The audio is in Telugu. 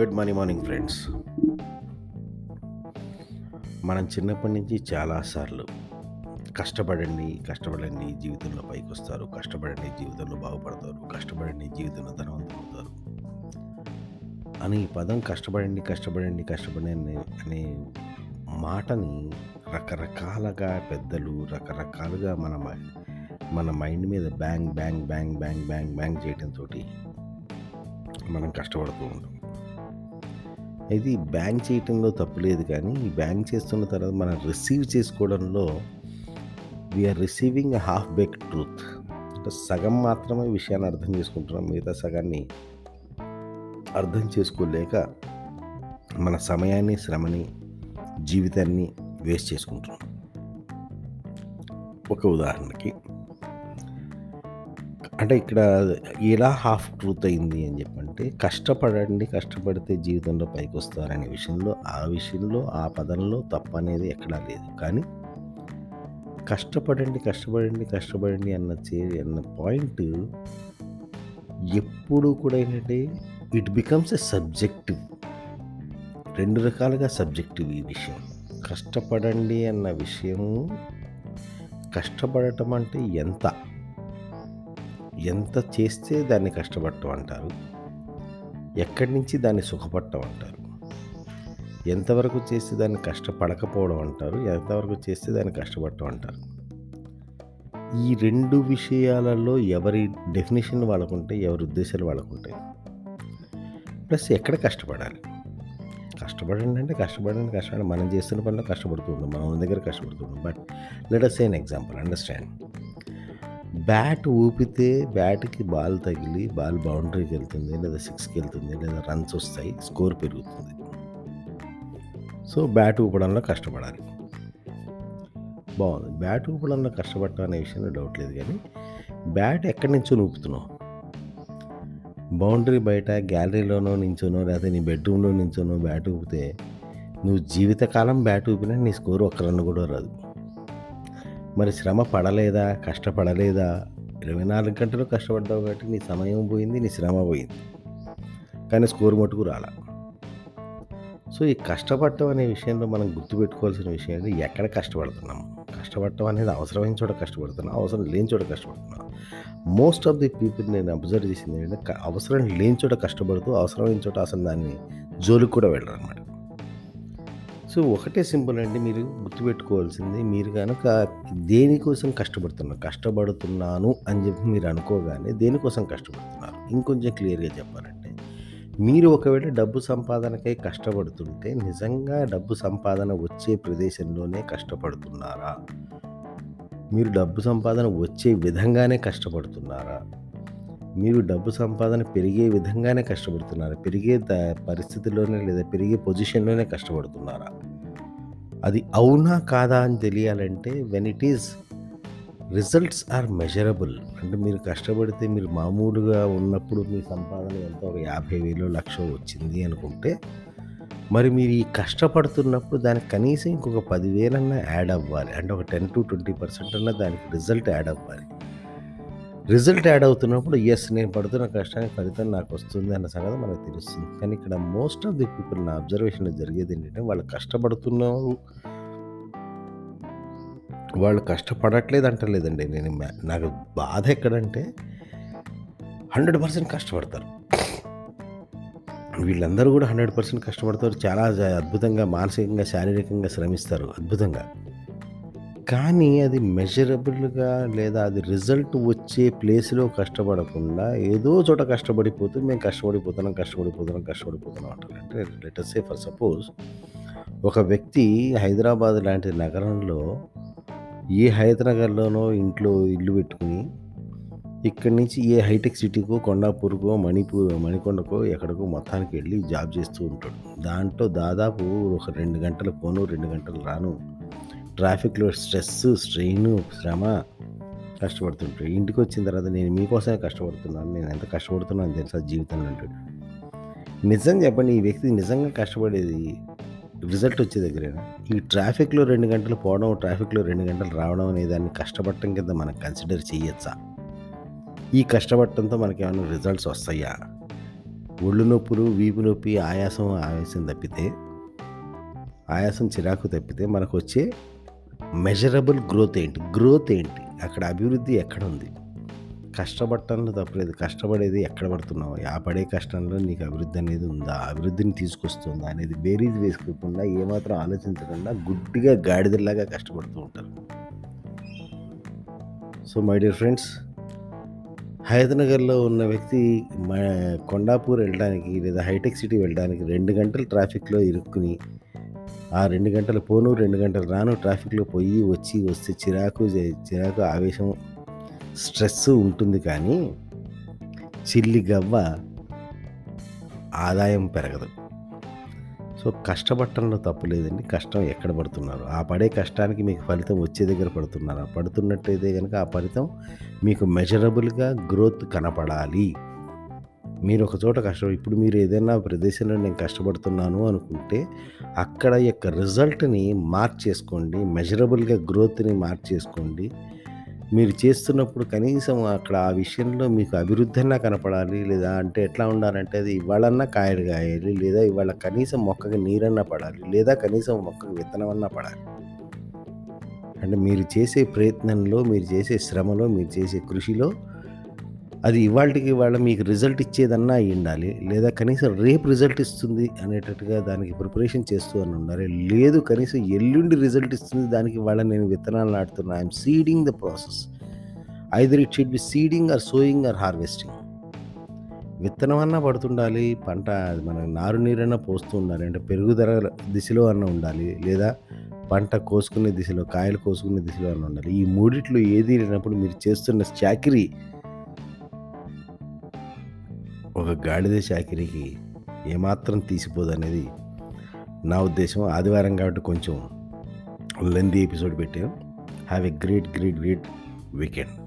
Good morning morning friends. మనం చిన్నప్పటి నుంచి చాలాసార్లు కష్టపడండి కష్టపడండి జీవితంలో పైకి వస్తారు కష్టపడండి జీవితంలో బాగుపడతారు కష్టపడండి జీవితంలో ధనవంతులు అవుతారు అని ఈ పదం కష్టపడండి కష్టపడండి కష్టపడండి అనే మాటని రకరకాలుగా పెద్దలు రకరకాలుగా మన మన మైండ్ మీద bang bang bang bang bang bang చేయడంతో మనం కష్టపడుతూ ఉంటాం. అయితే ఈ బ్యాంక్ చేయటంలో తప్పులేదు కానీ ఈ బ్యాంక్ చేస్తున్న తర్వాత మనం రిసీవ్ చేసుకోవడంలో we're receiving half baked truth అంటే సగం మాత్రమే విషయాన్ని అర్థం చేసుకుంటున్నాం మిగతా సగాన్ని అర్థం చేసుకోలేక మన సమయాన్ని శ్రమని జీవితాన్ని వేస్ట్ చేసుకుంటున్నాం. ఒక ఉదాహరణకి అంటే ఇక్కడ ఎలా హాఫ్ ట్రూత్ అయింది అని చెప్పి ఏంటంటే కష్టపడండి కష్టపడితే జీవితంలో పైకి వస్తారనే విషయంలో ఆ విషయంలో ఆ పదంలో తప్పు అనేది ఎక్కడా లేదు. కానీ కష్టపడండి కష్టపడండి కష్టపడండి అన్న చే అన్న పాయింట్ ఎప్పుడు కూడా ఏంటంటే ఇట్ బికమ్స్ ఎ సబ్జెక్టివ్. రెండు రకాలుగా సబ్జెక్టివ్ ఈ విషయం. కష్టపడండి అన్న విషయం కష్టపడటం అంటే ఎంత? ఎంత చేస్తే దాన్ని కష్టపడటం అంటారు? ఎక్కడి నుంచి దాన్ని సుఖపట్టం అంటారు? ఎంతవరకు చేస్తే దాన్ని కష్టపడకపోవడం అంటారు? ఎంతవరకు చేస్తే దాన్ని కష్టపడటం అంటారు? ఈ రెండు విషయాలలో ఎవరి డెఫినేషన్ వాళ్ళకుంటాయి ఎవరి ఉద్దేశాలు వాళ్ళకుంటాయి. ప్లస్ ఎక్కడ కష్టపడాలి? కష్టపడండి అంటే కష్టపడండి కష్టపడండి. మనం చేస్తున్న పనిలో కష్టపడుతూ ఉంటాం మనం దగ్గర కష్టపడుతూ ఉంటాం but let us see an example understand. Bat ఊపితే బ్యాట్కి బాల్ తగిలి బాల్ బౌండరీకి వెళ్తుంది లేదా సిక్స్కి వెళ్తుంది లేదా రన్స్ వస్తాయి స్కోర్ పెరుగుతుంది. సో బ్యాట్ ఊపడంలో కష్టపడాలి. బాగుంది. బ్యాట్ ఊపడంలో కష్టపడటం అనే విషయంలో డౌట్ లేదు కానీ బ్యాట్ ఎక్కడి నుంచో ఊపుతున్నావు బౌండరీ బయట గ్యాలరీలోనో నించోనో లేదా నీ బెడ్రూమ్లో నించోనో బ్యాట్ ఊపితే నువ్వు జీవితకాలం బ్యాట్ ఊపినా నీ స్కోర్ ఒక్క రన్ కూడా రాదు. మరి శ్రమ పడలేదా? కష్టపడలేదా? ఇరవై నాలుగు గంటలు కష్టపడ్డావు కాబట్టి నీ సమయం పోయింది నీ శ్రమ పోయింది. కానీ స్కోర్ మటుకు రాలా. సో ఈ కష్టపడటం అనే విషయంలో మనం గుర్తుపెట్టుకోవాల్సిన విషయం ఏంటి? ఎక్కడ కష్టపడుతున్నాం? కష్టపడటం అనేది అవసరమైన చోట కష్టపడుతున్నాం అవసరం లేని చోట కష్టపడుతున్నాం. మోస్ట్ ఆఫ్ ది పీపుల్ నేను అబ్జర్వ్ చేసింది ఏంటంటే అవసరం లేని చోట కష్టపడుతూ అవసరమైన చోట అసలు దాన్ని జోలికి కూడా వెళ్ళరు అనమాట సో ఒకటే సింపుల్ అండి. మీరు గుర్తుపెట్టుకోవాల్సింది మీరు కనుక దేనికోసం కష్టపడుతున్నారు కష్టపడుతున్నాను అని చెప్పి మీరు అనుకోగానే దేనికోసం కష్టపడుతున్నారు? ఇంకొంచెం క్లియర్గా చెప్పాలంటే మీరు ఒకవేళ డబ్బు సంపాదనకై కష్టపడుతుంటే నిజంగా డబ్బు సంపాదన వచ్చే ప్రదేశంలోనే కష్టపడుతున్నారా? మీరు డబ్బు సంపాదన వచ్చే విధంగానే కష్టపడుతున్నారా? మీరు డబ్బు సంపాదన పెరిగే విధంగానే కష్టపడుతున్నారా? పెరిగే ద పరిస్థితిలోనే లేదా పెరిగే పొజిషన్లోనే కష్టపడుతున్నారా? అది అవునా కాదా అని తెలియాలంటే when it is results are measurable అంటే మీరు కష్టపడితే మీరు మామూలుగా ఉన్నప్పుడు మీ సంపాదన ఎంత? ఒక యాభై వేలు లక్ష వచ్చింది అనుకుంటే మరి మీరు ఈ కష్టపడుతున్నప్పుడు దానికి కనీసం ఇంకొక పదివేలన్నా యాడ్ అవ్వాలి. అంటే ఒక టెన్ టు ట్వంటీ పర్సెంట్ అన్నా దానికి రిజల్ట్ యాడ్ అవ్వాలి. రిజల్ట్ యాడ్ అవుతున్నప్పుడు ఎస్ నేను పడుతున్న కష్టానికి ఫలితం నాకు వస్తుంది అన్న సంగతి మనకు తెలుస్తుంది. కానీ ఇక్కడ మోస్ట్ ఆఫ్ ది పీపుల్ నా అబ్జర్వేషన్లో జరిగేది ఏంటంటే వాళ్ళు కష్టపడుతున్నారు వాళ్ళు కష్టపడట్లేదు అంటలేదండి. నేను నాకు బాధ ఎక్కడంటే హండ్రెడ్ పర్సెంట్ కష్టపడతారు. వీళ్ళందరూ కూడా హండ్రెడ్ పర్సెంట్ కష్టపడతారు. చాలా అద్భుతంగా మానసికంగా శారీరకంగా శ్రమిస్తారు. అద్భుతంగా. కానీ అది మెజరబుల్గా లేదా అది రిజల్ట్ వచ్చే ప్లేస్లో కష్టపడకుండా ఏదో చోట కష్టపడిపోతూ మేము కష్టపడిపోతున్నాం కష్టపడిపోతున్నాం కష్టపడిపోతున్నాం అంటారు. అంటే లెటర్ సే ఫర్ సపోజ్ ఒక వ్యక్తి హైదరాబాద్ లాంటి నగరంలో ఏ హైదరాబాద్లోనో ఇంట్లో ఇల్లు పెట్టుకుని ఇక్కడి నుంచి ఏ హైటెక్ సిటీకో కొండాపూర్కో మణిపూర్ మణికొండకో ఎక్కడికో మొత్తానికి వెళ్ళి జాబ్ చేస్తూ ఉంటాడు. దాంట్లో దాదాపు ఒక రెండు గంటలు పోను రెండు గంటలు రాను. ట్రాఫిక్లో స్ట్రెస్ స్ట్రెయిన్ శ్రమ కష్టపడుతుంటాడు. ఇంటికి వచ్చిన తర్వాత నేను మీకోసమే కష్టపడుతున్నాను. నేను ఎంత కష్టపడుతున్నాను తెలుసా జీవితంలో అంటాడు. నిజం చెప్పండి ఈ వ్యక్తి నిజంగా కష్టపడేది రిజల్ట్ వచ్చే దగ్గరేనా? ఈ ట్రాఫిక్లో రెండు గంటలు పోవడం ట్రాఫిక్లో రెండు గంటలు రావడం అనే దాన్ని కష్టపడటం కింద మనం కన్సిడర్ చేయొచ్చా? ఈ కష్టపడటంతో మనకి ఏమైనా రిజల్ట్స్ వస్తాయా? ఒళ్ళు నొప్పులు వీపు నొప్పి ఆయాసం ఆయాసం తప్పితే ఆయాసం చిరాకు తప్పితే మనకు వచ్చే మెజరబుల్ గ్రోత్ ఏంటి? గ్రోత్ ఏంటి? అక్కడ అభివృద్ధి ఎక్కడ ఉంది? కష్టపడటంలో తప్పలేదు. కష్టపడేది ఎక్కడ పడుతున్నావు? ఆ పడే కష్టంలో నీకు అభివృద్ధి అనేది ఉందా? అభివృద్ధిని తీసుకొస్తుందా అనేది బేరీజ్ వేసుకోకుండా ఏమాత్రం ఆలోచించకుండా గుడ్డిగా గాడిదలాగా కష్టపడుతూ ఉంటారు. సో మై డియర్ ఫ్రెండ్స్ హైదరాబాద్లో ఉన్న వ్యక్తి మా కొండాపూర్ వెళ్ళడానికి లేదా హైటెక్ సిటీ వెళ్ళడానికి రెండు గంటలు ట్రాఫిక్లో ఇరుక్కుని ఆ రెండు గంటలు పోను రెండు గంటలు రాను ట్రాఫిక్లో పోయి వచ్చి వస్తే చిరాకు చిరాకు ఆవేశం స్ట్రెస్ ఉంటుంది కానీ చిల్లి గవ్వ ఆదాయం పెరగదు. సో కష్టపడటంలో తప్పు లేదండి. కష్టం ఎక్కడ పడుతున్నారు? ఆ పడే కష్టానికి మీకు ఫలితం వచ్చే దగ్గర పడుతున్నారా? పడుతున్నట్టయితే కనుక ఆ ఫలితం మీకు మెజరబుల్గా గ్రోత్ కనపడాలి. మీరు ఒక చోట కష్టం ఇప్పుడు మీరు ఏదైనా ప్రదేశంలో నేను కష్టపడుతున్నాను అనుకుంటే అక్కడ యొక్క రిజల్ట్ని మార్చేసుకోండి మెజరబుల్గా గ్రోత్ని మార్చేసుకోండి. మీరు చేస్తున్నప్పుడు కనీసం అక్కడ ఆ విషయంలో మీకు అభివృద్ధి అన్నా కనపడాలి లేదా అంటే ఎట్లా ఉండాలంటే అది ఇవాళన్నా కాయలు కాయాలి లేదా ఇవాళ కనీసం మొక్కకి నీరన్నా పడాలి లేదా కనీసం మొక్కకి విత్తనం అన్నా పడాలి. అంటే మీరు చేసే ప్రయత్నంలో మీరు చేసే శ్రమలో మీరు చేసే కృషిలో అది ఇవాళకి ఇవాళ మీకు రిజల్ట్ ఇచ్చేదన్నా అయి ఉండాలి లేదా కనీసం రేపు రిజల్ట్ ఇస్తుంది అనేటట్టుగా దానికి ప్రిపరేషన్ చేస్తూ అని ఉండాలి లేదు కనీసం ఎల్లుండి రిజల్ట్ ఇస్తుంది దానికి ఇవాళ నేను విత్తనాలు నాటుతున్నా. I'm seeding the process. Either it should be seeding or sowing or harvesting. విత్తనం అన్నా పడుతుండాలి పంట అది మన నారు నీరన్నా పోస్తూ ఉండాలి. అంటే పెరుగుదల దిశలో అన్న ఉండాలి. లేదా పంట కోసుకునే దిశలో కాయలు కోసుకునే దిశలో అన్న ఉండాలి. ఈ మూడిట్లో ఏది లేనప్పుడు మీరు చేస్తున్న చాకరీ ఒక గాడిద చాకిరికి ఏమాత్రం తీసిపోదు అనేది నా ఉద్దేశం. ఆదివారం కాబట్టి కొంచెం లెందీ ఎపిసోడ్ పెట్టాను have a great great great weekend.